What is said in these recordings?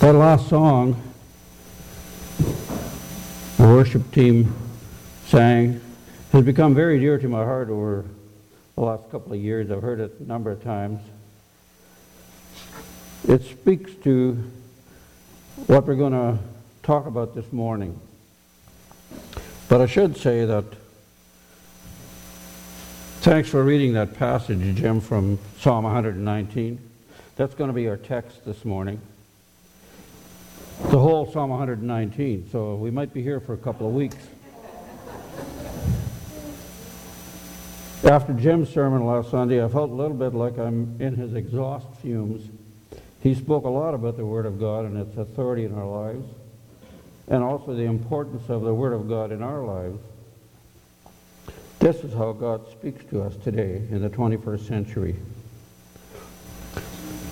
That last song, the worship team sang, has become very dear to my heart over the last couple of years. I've heard it a number of times. It speaks to what we're going to talk about this morning. But I should say that thanks for reading that passage, Jim, from Psalm 119. That's going to be our text this morning. The whole Psalm 119, so we might be here for a couple of weeks. After Jim's sermon last Sunday, I felt a little bit like I'm in his exhaust fumes. He spoke a lot about the Word of God and its authority in our lives, and also the importance of the Word of God in our lives. This is how God speaks to us today in the 21st century.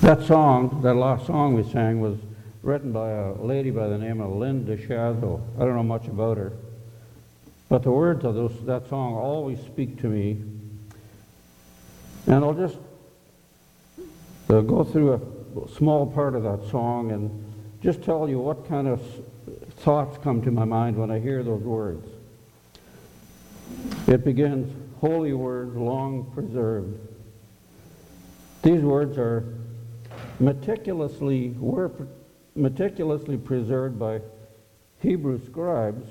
That song, that last song we sang, was written by a lady by the name of Lynn DeShazo. I don't know much about her. But the words of those, that song always speak to me. And I'll just uh, go through a small part of that song and just tell you what kind of thoughts come to my mind when I hear those words. It begins, holy words long preserved. These words are meticulously, were meticulously preserved by Hebrew scribes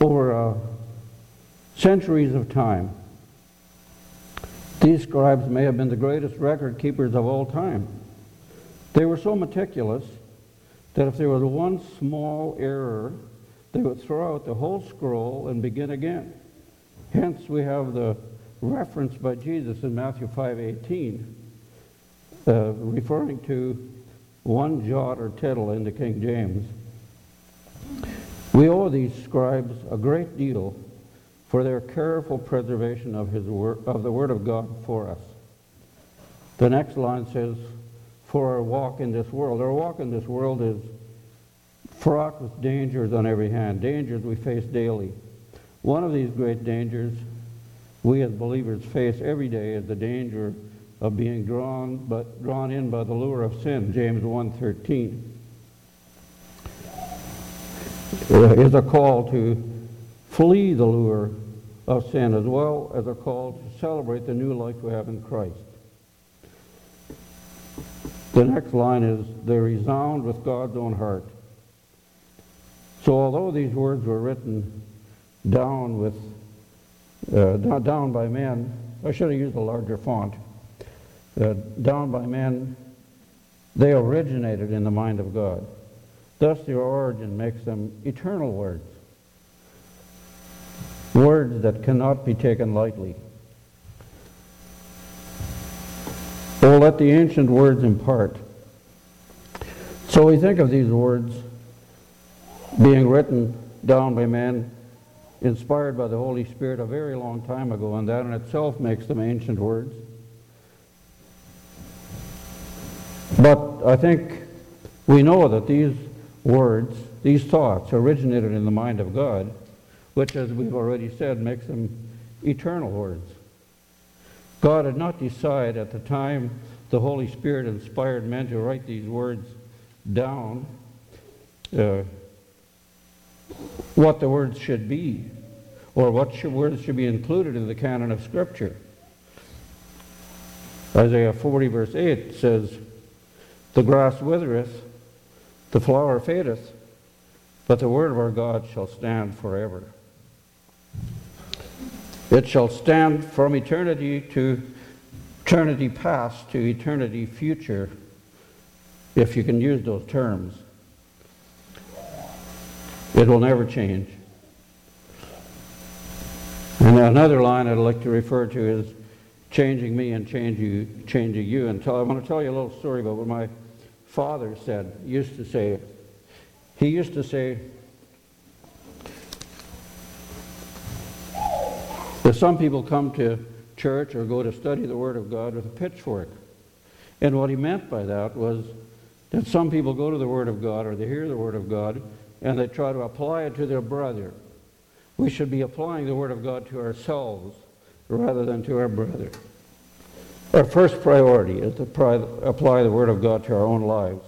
over uh, centuries of time. These scribes may have been the greatest record keepers of all time. They were so meticulous that if there was one small error, they would throw out the whole scroll and begin again. Hence, we have the reference by Jesus in Matthew 5:18, uh, referring to one jot or tittle in the King James. We owe these scribes a great deal for their careful preservation of, his word, of the Word of God for us. The next line says, For our walk in this world. Our walk in this world is fraught with dangers on every hand, dangers we face daily. One of these great dangers we as believers face every day is the danger of being drawn, but drawn in by the lure of sin, James 1.13. It is a call to flee the lure of sin as well as a call to celebrate the new life we have in Christ. The next line is, they resound with God's own heart. So although these words were written down with, uh, down by men, I should have used a larger font, uh, down by men, they originated in the mind of God. Thus, their origin makes them eternal words, words that cannot be taken lightly. Oh, let the ancient words impart. So we think of these words being written down by men inspired by the Holy Spirit a very long time ago, and that in itself makes them ancient words. I think we know that these words, these thoughts, originated in the mind of God, which, as we've already said, makes them eternal words. God did not decide at the time the Holy Spirit inspired men to write these words down uh, what the words should be or what should, words should be included in the canon of Scripture. Isaiah 40, verse 8 says, The grass withereth, the flower fadeth, but the word of our God shall stand forever. It shall stand from eternity to eternity past to eternity future, if you can use those terms. It will never change. And another line I'd like to refer to is changing me and you, changing you. And tell, I want to tell you a little story about my father said, used to say. He used to say that some people come to church or go to study the Word of God with a pitchfork. And what he meant by that was that some people go to the Word of God or they hear the Word of God and they try to apply it to their brother. We should be applying the Word of God to ourselves rather than to our brother. Our first priority is to apply the Word of God to our own lives.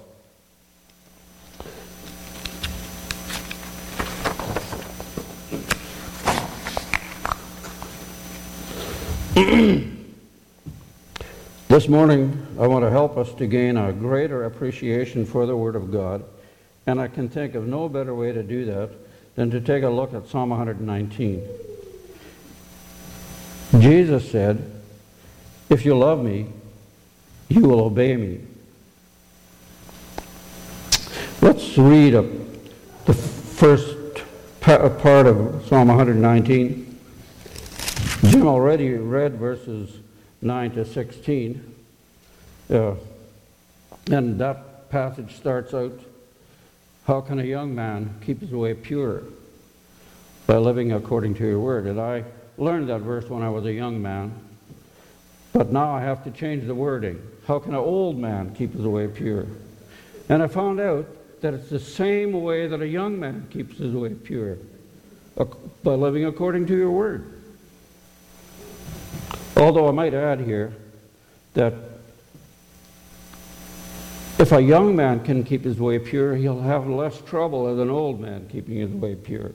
This morning, I want to help us to gain a greater appreciation for the Word of God, and I can think of no better way to do that than to take a look at Psalm 119. Jesus said, If you love me, you will obey me. Let's read a, the first pa- part of Psalm 119. Jim already read verses 9 to 16. Uh, and that passage starts out How can a young man keep his way pure? By living according to your word. And I learned that verse when I was a young man, but now I have to change the wording. How can an old man keep his way pure? And I found out that it's the same way that a young man keeps his way pure by living according to your word. Although I might add here that if a young man can keep his way pure, he'll have less trouble as an old man keeping his way pure.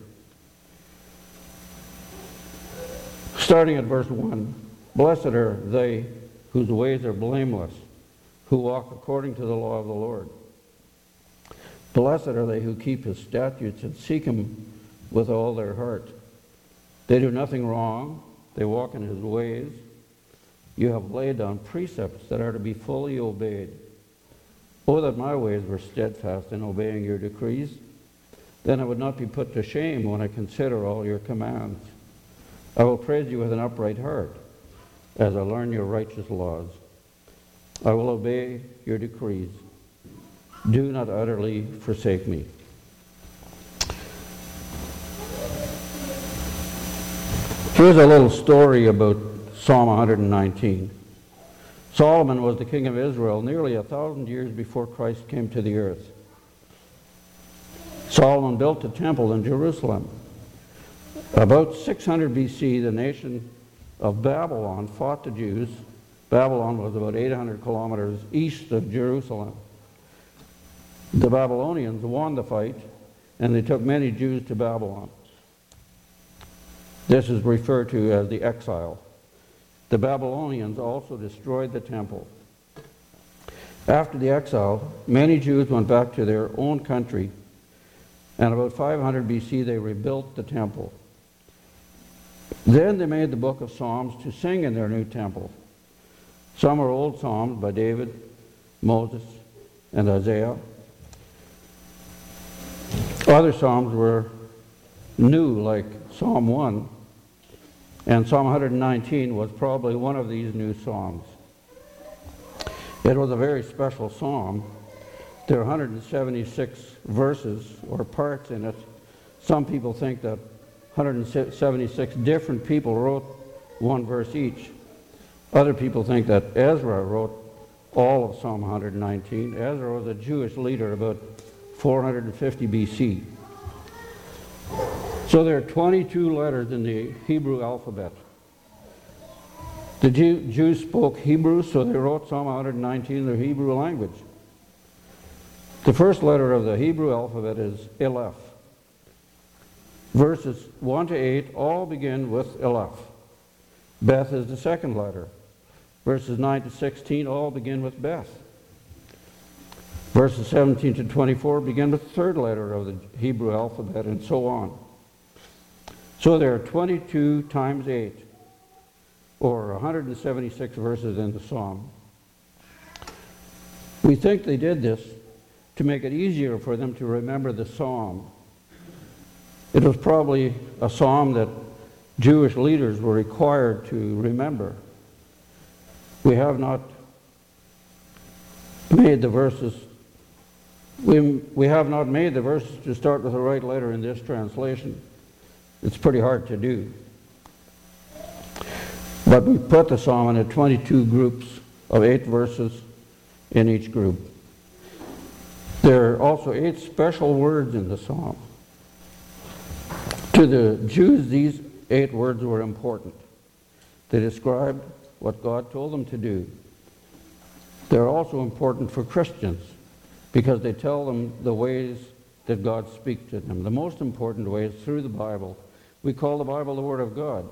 Starting at verse 1 Blessed are they whose ways are blameless, who walk according to the law of the Lord. Blessed are they who keep his statutes and seek him with all their heart. They do nothing wrong, they walk in his ways. You have laid down precepts that are to be fully obeyed. Oh, that my ways were steadfast in obeying your decrees. Then I would not be put to shame when I consider all your commands. I will praise you with an upright heart as I learn your righteous laws. I will obey your decrees. Do not utterly forsake me. Here's a little story about Psalm 119. Solomon was the king of Israel nearly a thousand years before Christ came to the earth. Solomon built a temple in Jerusalem. About 600 BC, the nation of Babylon fought the Jews. Babylon was about 800 kilometers east of Jerusalem. The Babylonians won the fight, and they took many Jews to Babylon. This is referred to as the exile. The Babylonians also destroyed the temple. After the exile, many Jews went back to their own country, and about 500 BC they rebuilt the temple. Then they made the book of Psalms to sing in their new temple. Some are old Psalms by David, Moses, and Isaiah. Other Psalms were new, like Psalm 1 and Psalm 119 was probably one of these new psalms. It was a very special psalm. There are 176 verses or parts in it. Some people think that 176 different people wrote one verse each. Other people think that Ezra wrote all of Psalm 119. Ezra was a Jewish leader about 450 BC. So there are 22 letters in the Hebrew alphabet. The Jew, Jews spoke Hebrew, so they wrote Psalm 119 in their Hebrew language. The first letter of the Hebrew alphabet is Aleph. Verses 1 to 8 all begin with Aleph. Beth is the second letter. Verses 9 to 16 all begin with Beth. Verses 17 to 24 begin with the third letter of the Hebrew alphabet, and so on. So there are 22 times 8, or 176 verses in the psalm. We think they did this to make it easier for them to remember the psalm. It was probably a psalm that Jewish leaders were required to remember. We have not made the verses, we, we have not made the verses to start with the right letter in this translation. It's pretty hard to do. But we put the psalm into 22 groups of eight verses in each group. There are also eight special words in the psalm. To the Jews, these eight words were important. They described what God told them to do. They're also important for Christians because they tell them the ways that God speaks to them. The most important way is through the Bible. We call the Bible the Word of God.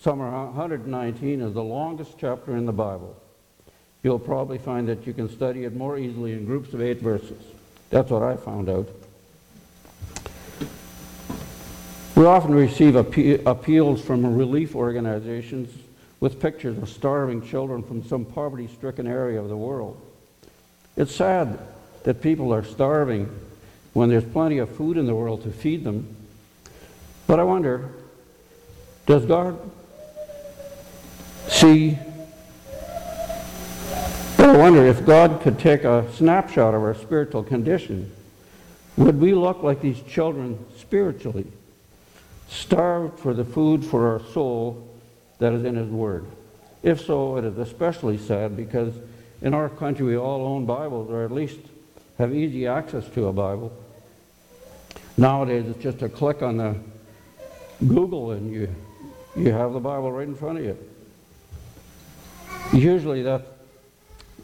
Psalm 119 is the longest chapter in the Bible. You'll probably find that you can study it more easily in groups of eight verses. That's what I found out. We often receive appeals from relief organizations with pictures of starving children from some poverty stricken area of the world. It's sad that people are starving when there's plenty of food in the world to feed them. But I wonder does God see? I wonder if God could take a snapshot of our spiritual condition, would we look like these children spiritually, starved for the food for our soul that is in His Word? If so, it is especially sad because in our country we all own Bibles, or at least have easy access to a Bible. Nowadays, it's just a click on the Google and you, you have the Bible right in front of you. Usually, that,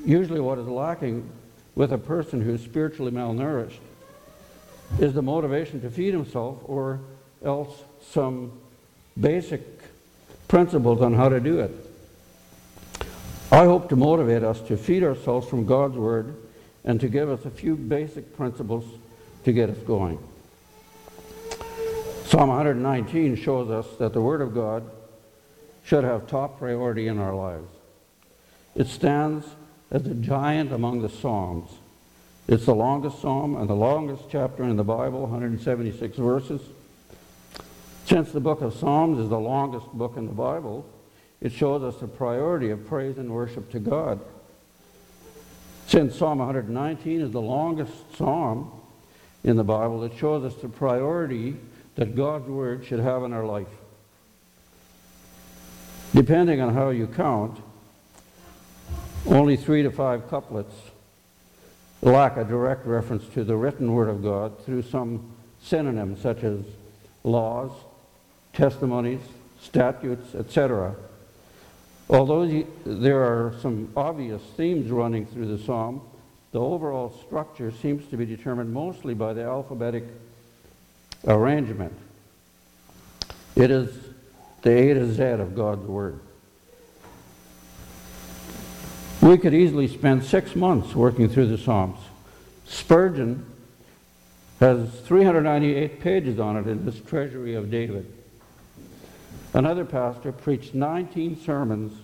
usually what is lacking with a person who's spiritually malnourished is the motivation to feed himself or else some basic principles on how to do it. I hope to motivate us to feed ourselves from God's Word and to give us a few basic principles to get us going. Psalm 119 shows us that the Word of God should have top priority in our lives. It stands as a giant among the Psalms. It's the longest psalm and the longest chapter in the Bible, 176 verses. Since the book of Psalms is the longest book in the Bible, it shows us the priority of praise and worship to God. Since Psalm 119 is the longest psalm in the Bible, it shows us the priority that God's Word should have in our life. Depending on how you count, only three to five couplets lack a direct reference to the written Word of God through some synonyms such as laws, testimonies, statutes, etc. Although there are some obvious themes running through the psalm, the overall structure seems to be determined mostly by the alphabetic arrangement. It is the A to Z of God's Word. We could easily spend six months working through the Psalms. Spurgeon has 398 pages on it in his Treasury of David. Another pastor preached 19 sermons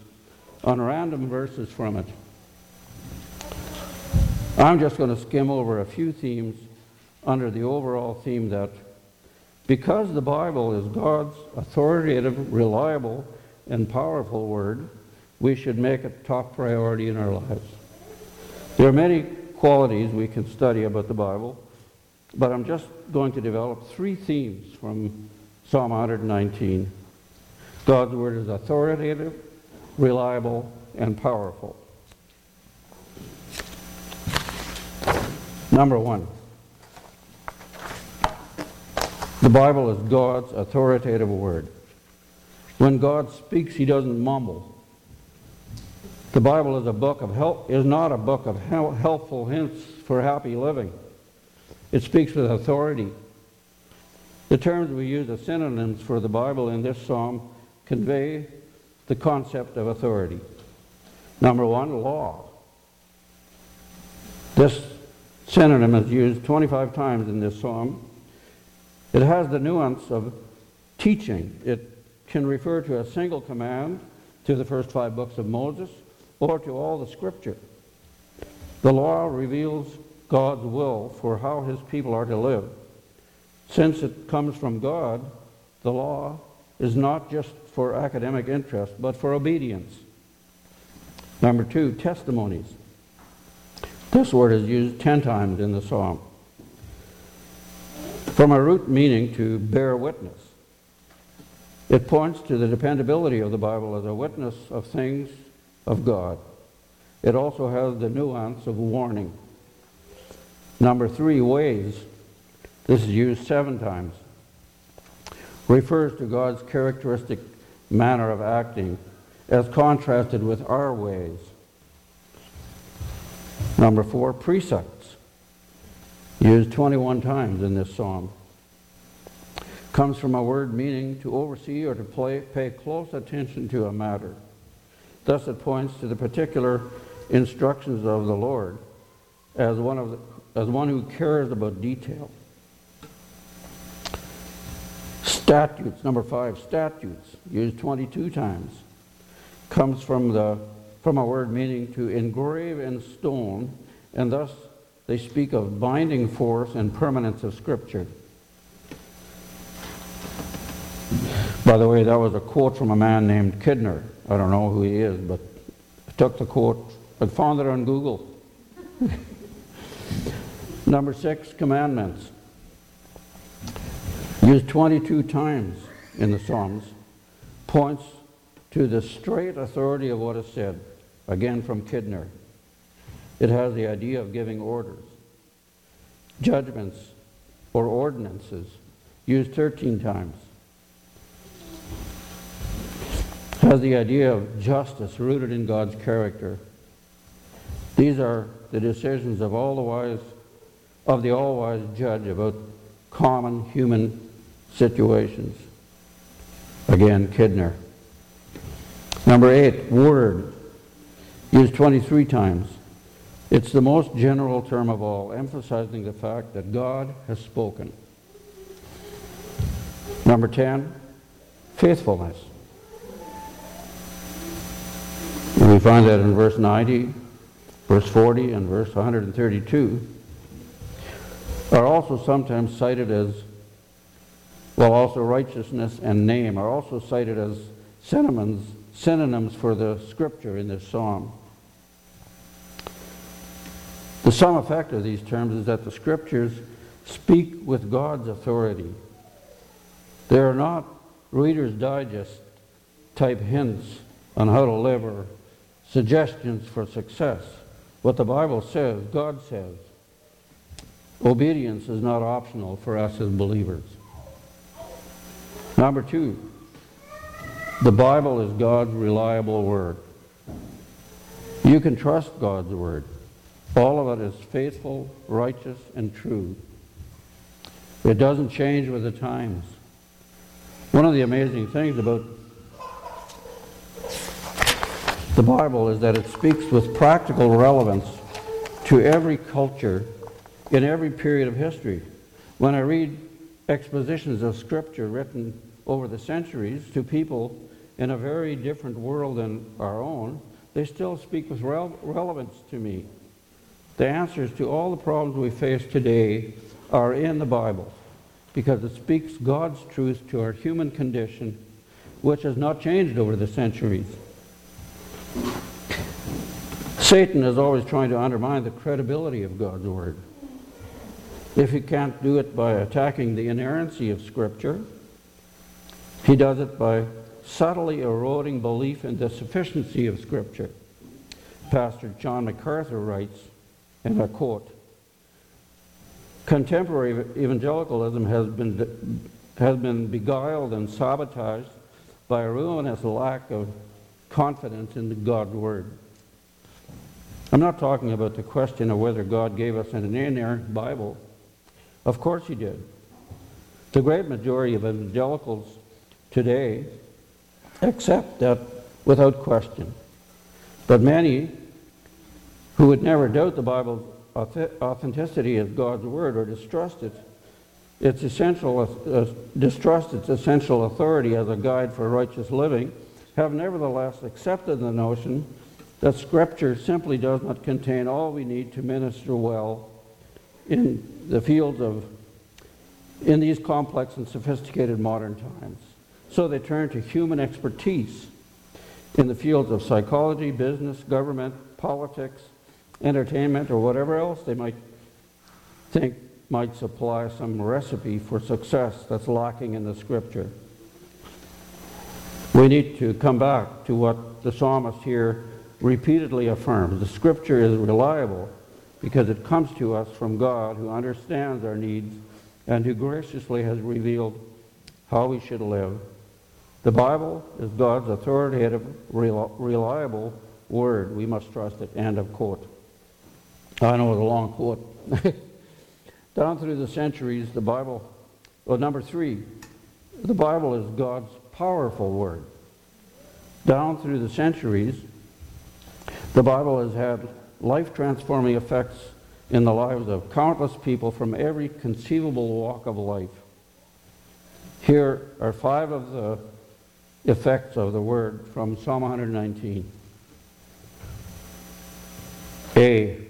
on random verses from it. I'm just going to skim over a few themes under the overall theme that because the Bible is God's authoritative, reliable, and powerful word, we should make it top priority in our lives. There are many qualities we can study about the Bible, but I'm just going to develop three themes from Psalm 119. God's word is authoritative, reliable, and powerful. Number one, the Bible is God's authoritative word. When God speaks, he doesn't mumble. The Bible is a book of help is not a book of helpful hints for happy living. It speaks with authority. The terms we use as synonyms for the Bible in this psalm convey the concept of authority. Number one, law. This synonym is used 25 times in this psalm. It has the nuance of teaching. It can refer to a single command to the first five books of Moses or to all the scripture. The law reveals God's will for how his people are to live. Since it comes from God, the law is not just for academic interest, but for obedience. Number two, testimonies. This word is used 10 times in the psalm. From a root meaning to bear witness. It points to the dependability of the Bible as a witness of things of God. It also has the nuance of warning. Number three, ways. This is used seven times refers to God's characteristic manner of acting as contrasted with our ways. Number four, precepts, used 21 times in this psalm. Comes from a word meaning to oversee or to play, pay close attention to a matter. Thus, it points to the particular instructions of the Lord as one, of the, as one who cares about detail. Statutes, number five, statutes, used 22 times, comes from, the, from a word meaning to engrave in stone, and thus they speak of binding force and permanence of Scripture. By the way, that was a quote from a man named Kidner. I don't know who he is, but I took the quote and found it on Google. Number six, commandments used 22 times in the Psalms, points to the straight authority of what is said, again from Kidner. It has the idea of giving orders. Judgments or ordinances, used 13 times. Has the idea of justice rooted in God's character. These are the decisions of all the wise, of the all-wise judge about common human situations. Again, Kidner. Number eight, word, used 23 times. It's the most general term of all, emphasizing the fact that God has spoken. Number 10, faithfulness. we find that in verse 90, verse 40, and verse 132, are also sometimes cited as while also righteousness and name are also cited as synonyms, synonyms for the scripture in this psalm. The sum effect of these terms is that the scriptures speak with God's authority. They are not Reader's Digest type hints on how to live or suggestions for success. What the Bible says, God says. Obedience is not optional for us as believers. Number two, the Bible is God's reliable word. You can trust God's word. All of it is faithful, righteous, and true. It doesn't change with the times. One of the amazing things about the Bible is that it speaks with practical relevance to every culture in every period of history. When I read expositions of Scripture written over the centuries to people in a very different world than our own, they still speak with rel relevance to me. The answers to all the problems we face today are in the Bible because it speaks God's truth to our human condition, which has not changed over the centuries. Satan is always trying to undermine the credibility of God's Word. If he can't do it by attacking the inerrancy of Scripture, he does it by subtly eroding belief in the sufficiency of Scripture. Pastor John MacArthur writes, and I quote, Contemporary evangelicalism has been, has been beguiled and sabotaged by a ruinous lack of confidence in the God Word. I'm not talking about the question of whether God gave us an inerrant Bible. Of course He did. The great majority of evangelicals today accept that without question. But many who would never doubt the Bible's authenticity as God's Word or distrust it, its essential, uh, distrust its essential authority as a guide for righteous living, have nevertheless accepted the notion that Scripture simply does not contain all we need to minister well in the fields of, in these complex and sophisticated modern times. So they turn to human expertise in the fields of psychology, business, government, politics, entertainment, or whatever else they might think might supply some recipe for success that's lacking in the scripture. We need to come back to what the psalmist here repeatedly affirms. The scripture is reliable because it comes to us from God who understands our needs and who graciously has revealed how we should live The Bible is God's authoritative, reliable word. We must trust it. End of quote. I know it's a long quote. Down through the centuries, the Bible, well, number three, the Bible is God's powerful word. Down through the centuries, the Bible has had life transforming effects in the lives of countless people from every conceivable walk of life. Here are five of the effects of the word from Psalm 119. A.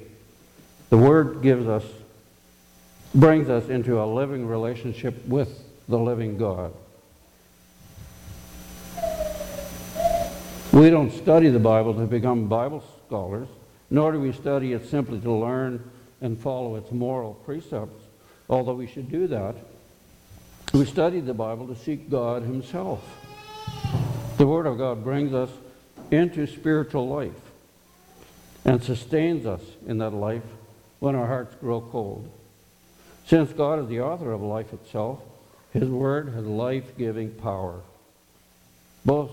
The word gives us, brings us into a living relationship with the living God. We don't study the Bible to become Bible scholars, nor do we study it simply to learn and follow its moral precepts, although we should do that. We study the Bible to seek God Himself. The Word of God brings us into spiritual life and sustains us in that life when our hearts grow cold. Since God is the author of life itself, His Word has life giving power, both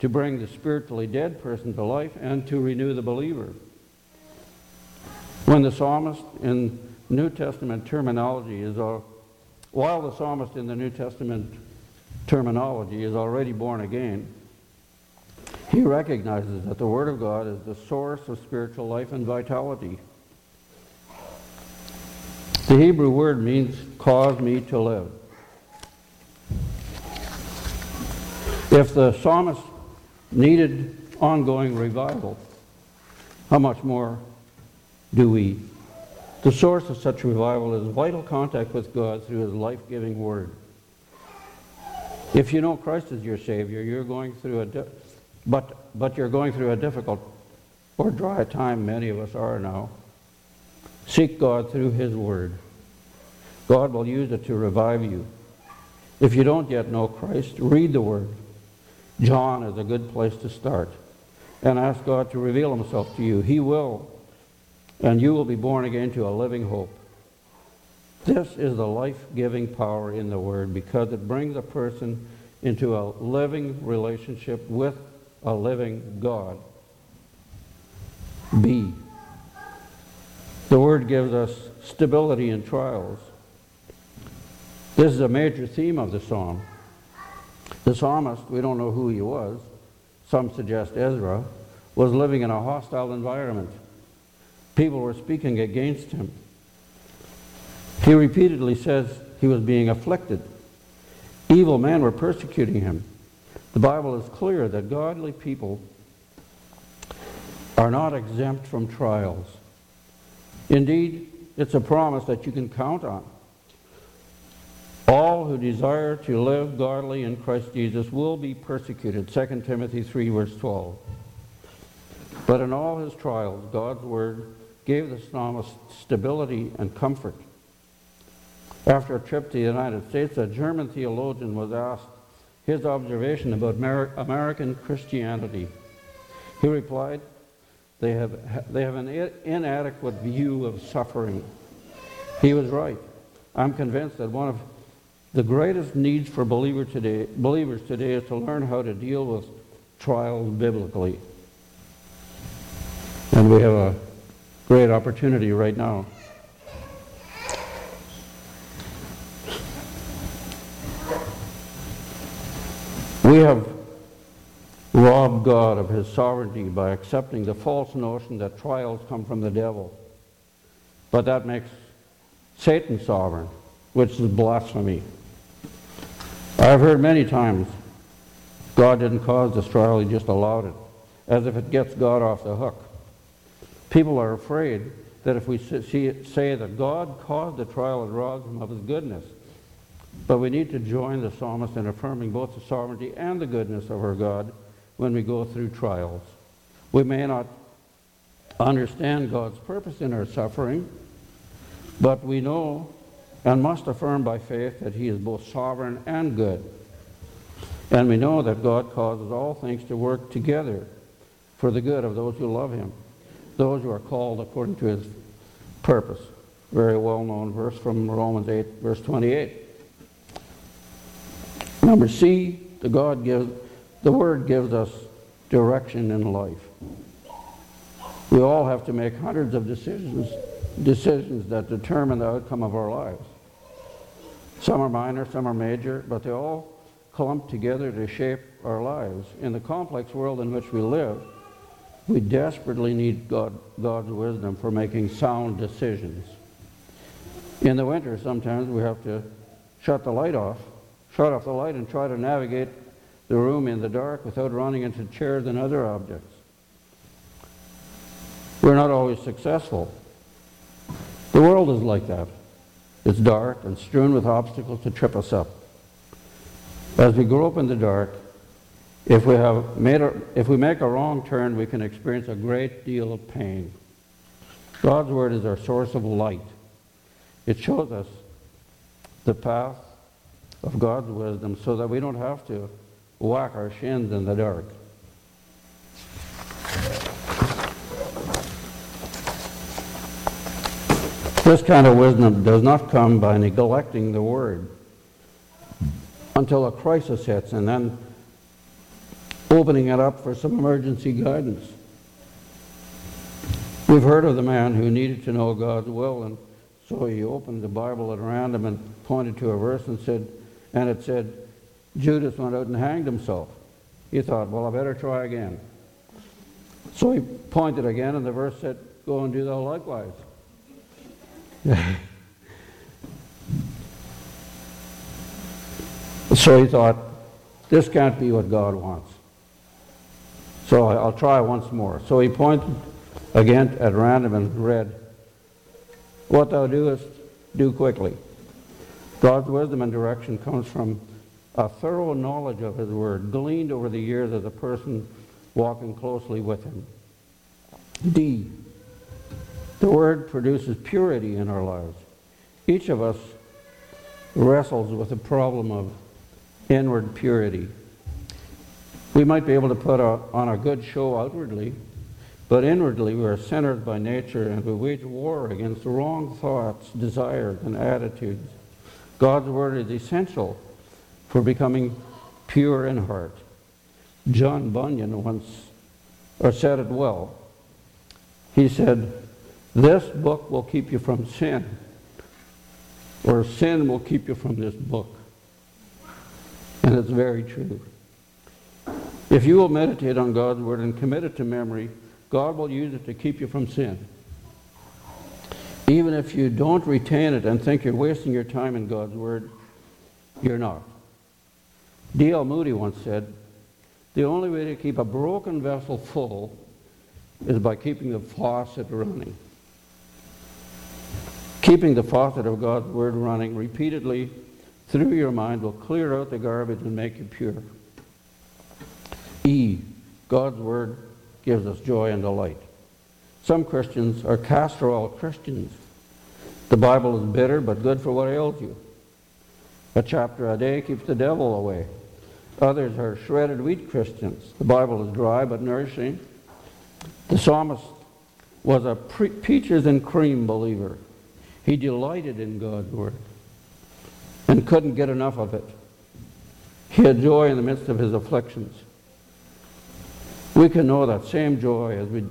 to bring the spiritually dead person to life and to renew the believer. When the psalmist in New Testament terminology is while the psalmist in the New Testament terminology is already born again, he recognizes that the Word of God is the source of spiritual life and vitality. The Hebrew word means cause me to live. If the psalmist needed ongoing revival. How much more do we? The source of such revival is vital contact with God through His life giving Word. If you know Christ as your Savior, you're going through a, di- but, but you're going through a difficult or dry time, many of us are now. Seek God through His Word. God will use it to revive you. If you don't yet know Christ, read the Word. John is a good place to start. And ask God to reveal himself to you. He will. And you will be born again to a living hope. This is the life-giving power in the Word because it brings a person into a living relationship with a living God. B. The Word gives us stability in trials. This is a major theme of the psalm. The psalmist, we don't know who he was, some suggest Ezra, was living in a hostile environment. People were speaking against him. He repeatedly says he was being afflicted. Evil men were persecuting him. The Bible is clear that godly people are not exempt from trials. Indeed, it's a promise that you can count on. All who desire to live godly in Christ Jesus will be persecuted. 2 Timothy 3, verse 12. But in all his trials, God's word gave the psalmist stability and comfort. After a trip to the United States, a German theologian was asked his observation about American Christianity. He replied, they have, they have an inadequate view of suffering. He was right. I'm convinced that one of the greatest needs for believer today, believers today is to learn how to deal with trials biblically. And we have a great opportunity right now. We have robbed God of his sovereignty by accepting the false notion that trials come from the devil. But that makes Satan sovereign, which is blasphemy. I've heard many times God didn't cause this trial, he just allowed it, as if it gets God off the hook. People are afraid that if we say that God caused the trial, it robs him of his goodness. But we need to join the psalmist in affirming both the sovereignty and the goodness of our God when we go through trials. We may not understand God's purpose in our suffering, but we know and must affirm by faith that he is both sovereign and good. And we know that God causes all things to work together for the good of those who love him, those who are called according to his purpose. Very well known verse from Romans 8, verse 28. Number C, the God gives, the Word gives us direction in life. We all have to make hundreds of decisions, decisions that determine the outcome of our lives. Some are minor, some are major, but they all clump together to shape our lives. In the complex world in which we live, we desperately need God, God's wisdom for making sound decisions. In the winter, sometimes we have to shut the light off, shut off the light, and try to navigate the room in the dark without running into chairs and other objects. We're not always successful. The world is like that. It's dark and strewn with obstacles to trip us up. As we grow up in the dark, if we, have made a, if we make a wrong turn, we can experience a great deal of pain. God's Word is our source of light. It shows us the path of God's wisdom so that we don't have to whack our shins in the dark. This kind of wisdom does not come by neglecting the Word until a crisis hits and then opening it up for some emergency guidance. We've heard of the man who needed to know God's will, and so he opened the Bible at random and pointed to a verse and said, and it said, Judas went out and hanged himself. He thought, well, I better try again. So he pointed again, and the verse said, Go and do thou likewise. so he thought, this can't be what God wants. So I'll try once more. So he pointed again at random and read, What thou doest, do quickly. God's wisdom and direction comes from a thorough knowledge of his word, gleaned over the years as a person walking closely with him. D. The word produces purity in our lives. Each of us wrestles with the problem of inward purity. We might be able to put a, on a good show outwardly, but inwardly we are centered by nature and we wage war against wrong thoughts, desires, and attitudes. God's word is essential for becoming pure in heart. John Bunyan once or said it well. He said, This book will keep you from sin, or sin will keep you from this book. And it's very true. If you will meditate on God's word and commit it to memory, God will use it to keep you from sin. Even if you don't retain it and think you're wasting your time in God's word, you're not. D.L. Moody once said, the only way to keep a broken vessel full is by keeping the faucet running. Keeping the faucet of God's Word running repeatedly through your mind will clear out the garbage and make you pure. E. God's Word gives us joy and delight. Some Christians are castor Christians. The Bible is bitter but good for what ails you. A chapter a day keeps the devil away. Others are shredded wheat Christians. The Bible is dry but nourishing. The psalmist was a pre- peaches and cream believer. He delighted in God's word and couldn't get enough of it. He had joy in the midst of his afflictions. We can know that same joy as we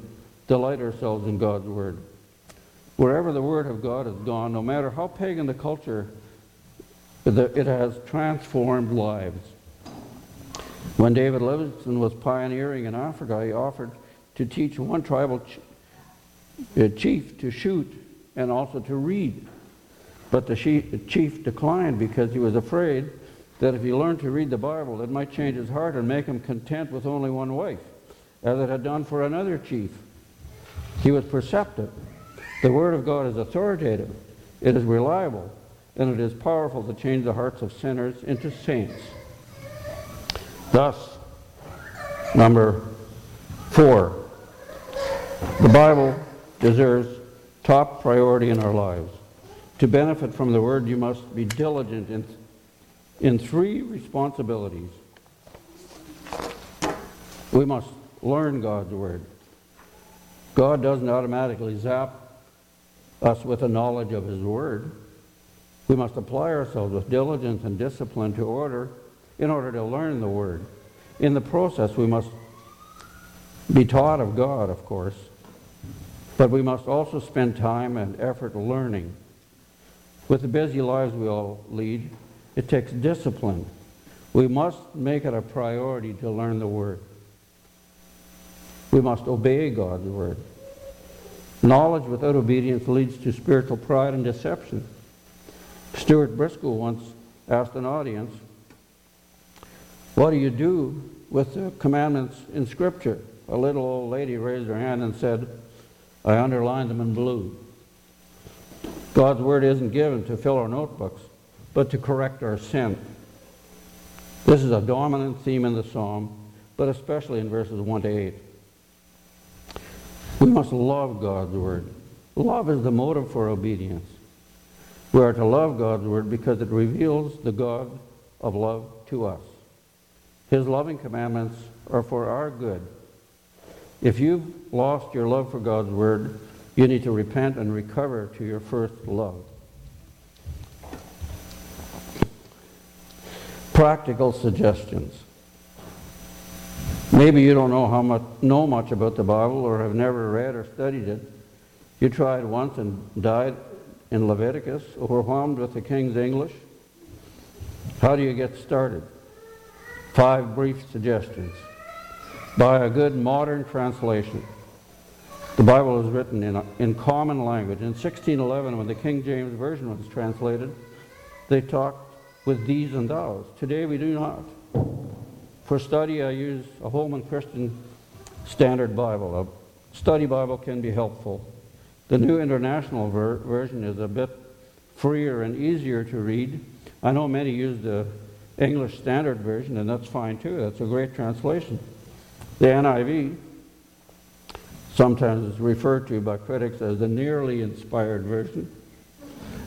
delight ourselves in God's word. Wherever the word of God has gone, no matter how pagan the culture, it has transformed lives. When David Livingstone was pioneering in Africa, he offered to teach one tribal ch- uh, chief to shoot and also to read. But the chief declined because he was afraid that if he learned to read the Bible, it might change his heart and make him content with only one wife, as it had done for another chief. He was perceptive. The Word of God is authoritative, it is reliable, and it is powerful to change the hearts of sinners into saints. Thus, number four, the Bible deserves top priority in our lives. To benefit from the Word, you must be diligent in, in three responsibilities. We must learn God's Word. God doesn't automatically zap us with a knowledge of His Word. We must apply ourselves with diligence and discipline to order in order to learn the Word. In the process, we must be taught of God, of course, but we must also spend time and effort learning. With the busy lives we all lead, it takes discipline. We must make it a priority to learn the Word. We must obey God's Word. Knowledge without obedience leads to spiritual pride and deception. Stuart Briscoe once asked an audience, What do you do with the commandments in Scripture? A little old lady raised her hand and said, I underlined them in blue. God's Word isn't given to fill our notebooks, but to correct our sin. This is a dominant theme in the psalm, but especially in verses 1 to 8. We must love God's Word. Love is the motive for obedience. We are to love God's Word because it reveals the God of love to us. His loving commandments are for our good. If you've lost your love for God's Word, you need to repent and recover to your first love. Practical suggestions. Maybe you don't know how much know much about the Bible or have never read or studied it. You tried once and died in Leviticus, overwhelmed with the King's English. How do you get started? Five brief suggestions. Buy a good modern translation. The Bible is written in, a, in common language. In 1611, when the King James Version was translated, they talked with thees and thous. Today we do not. For study, I use a Holman Christian Standard Bible. A study Bible can be helpful. The New International ver Version is a bit freer and easier to read. I know many use the English Standard Version, and that's fine too. That's a great translation. The NIV sometimes is referred to by critics as the nearly inspired version.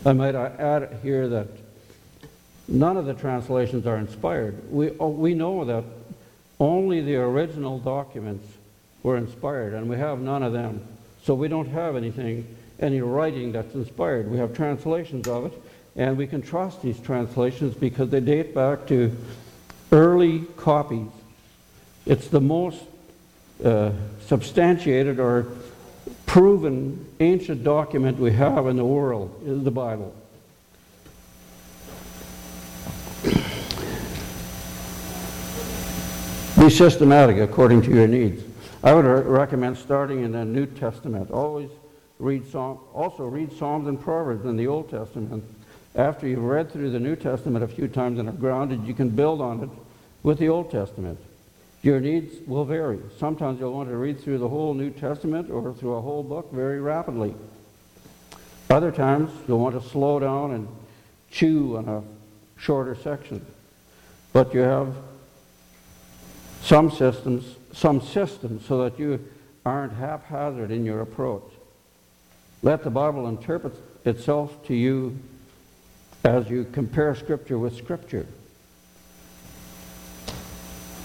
I might add here that None of the translations are inspired. We, oh, we know that only the original documents were inspired, and we have none of them. So we don't have anything, any writing that's inspired. We have translations of it, and we can trust these translations because they date back to early copies. It's the most uh, substantiated or proven ancient document we have in the world is the Bible. Be systematic according to your needs. I would recommend starting in the New Testament. Always read Psalm, also read Psalms and Proverbs in the Old Testament. After you've read through the New Testament a few times and are grounded, you can build on it with the Old Testament. Your needs will vary. Sometimes you'll want to read through the whole New Testament or through a whole book very rapidly. Other times you'll want to slow down and chew on a shorter section. But you have some systems, some systems so that you aren't haphazard in your approach. Let the Bible interpret itself to you as you compare Scripture with Scripture.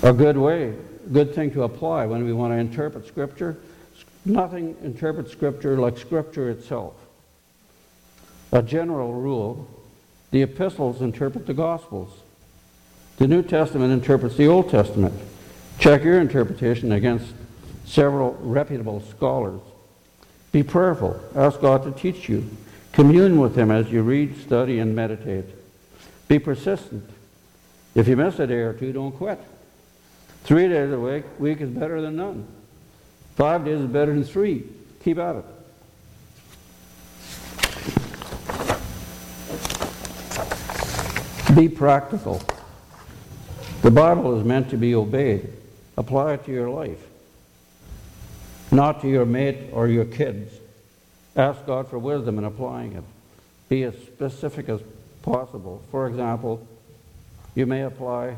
A good way, good thing to apply when we want to interpret Scripture. Nothing interprets Scripture like Scripture itself. A general rule, the epistles interpret the Gospels. The New Testament interprets the Old Testament. Check your interpretation against several reputable scholars. Be prayerful. Ask God to teach you. Commune with Him as you read, study, and meditate. Be persistent. If you miss a day or two, don't quit. Three days a week, week is better than none. Five days is better than three. Keep at it. Be practical. The Bible is meant to be obeyed. Apply it to your life, not to your mate or your kids. Ask God for wisdom in applying it. Be as specific as possible. For example, you may apply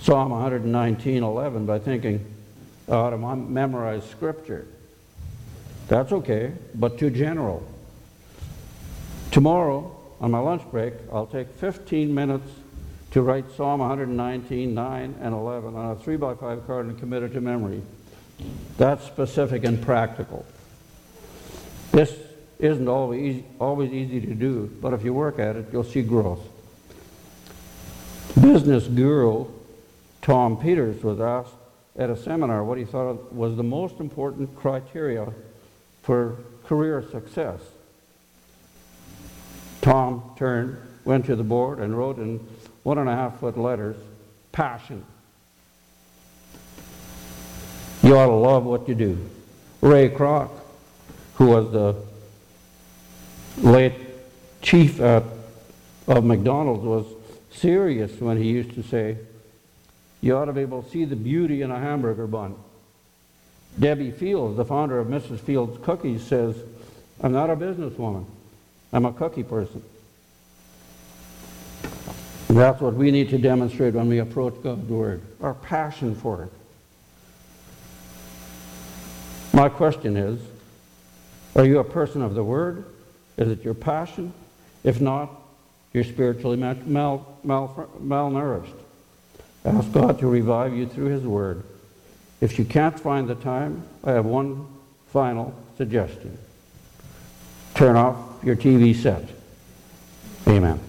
Psalm 119:11 by thinking, I ought to memorize Scripture. That's okay, but too general. Tomorrow, on my lunch break, I'll take 15 minutes to write Psalm 119, 9, and 11 on a 3 by 5 card and commit it to memory. That's specific and practical. This isn't always easy, always easy to do, but if you work at it, you'll see growth. Business guru Tom Peters was asked at a seminar what he thought was the most important criteria for career success. Tom turned, went to the board, and wrote in one and a half foot letters passion. You ought to love what you do. Ray Kroc, who was the late chief at, of McDonald's, was serious when he used to say, You ought to be able to see the beauty in a hamburger bun. Debbie Fields, the founder of Mrs. Fields Cookies, says, I'm not a businesswoman. I'm a cookie person. That's what we need to demonstrate when we approach God's Word our passion for it. My question is Are you a person of the Word? Is it your passion? If not, you're spiritually mal- mal- mal- malnourished. Ask God to revive you through His Word. If you can't find the time, I have one final suggestion turn off your TV set. Amen.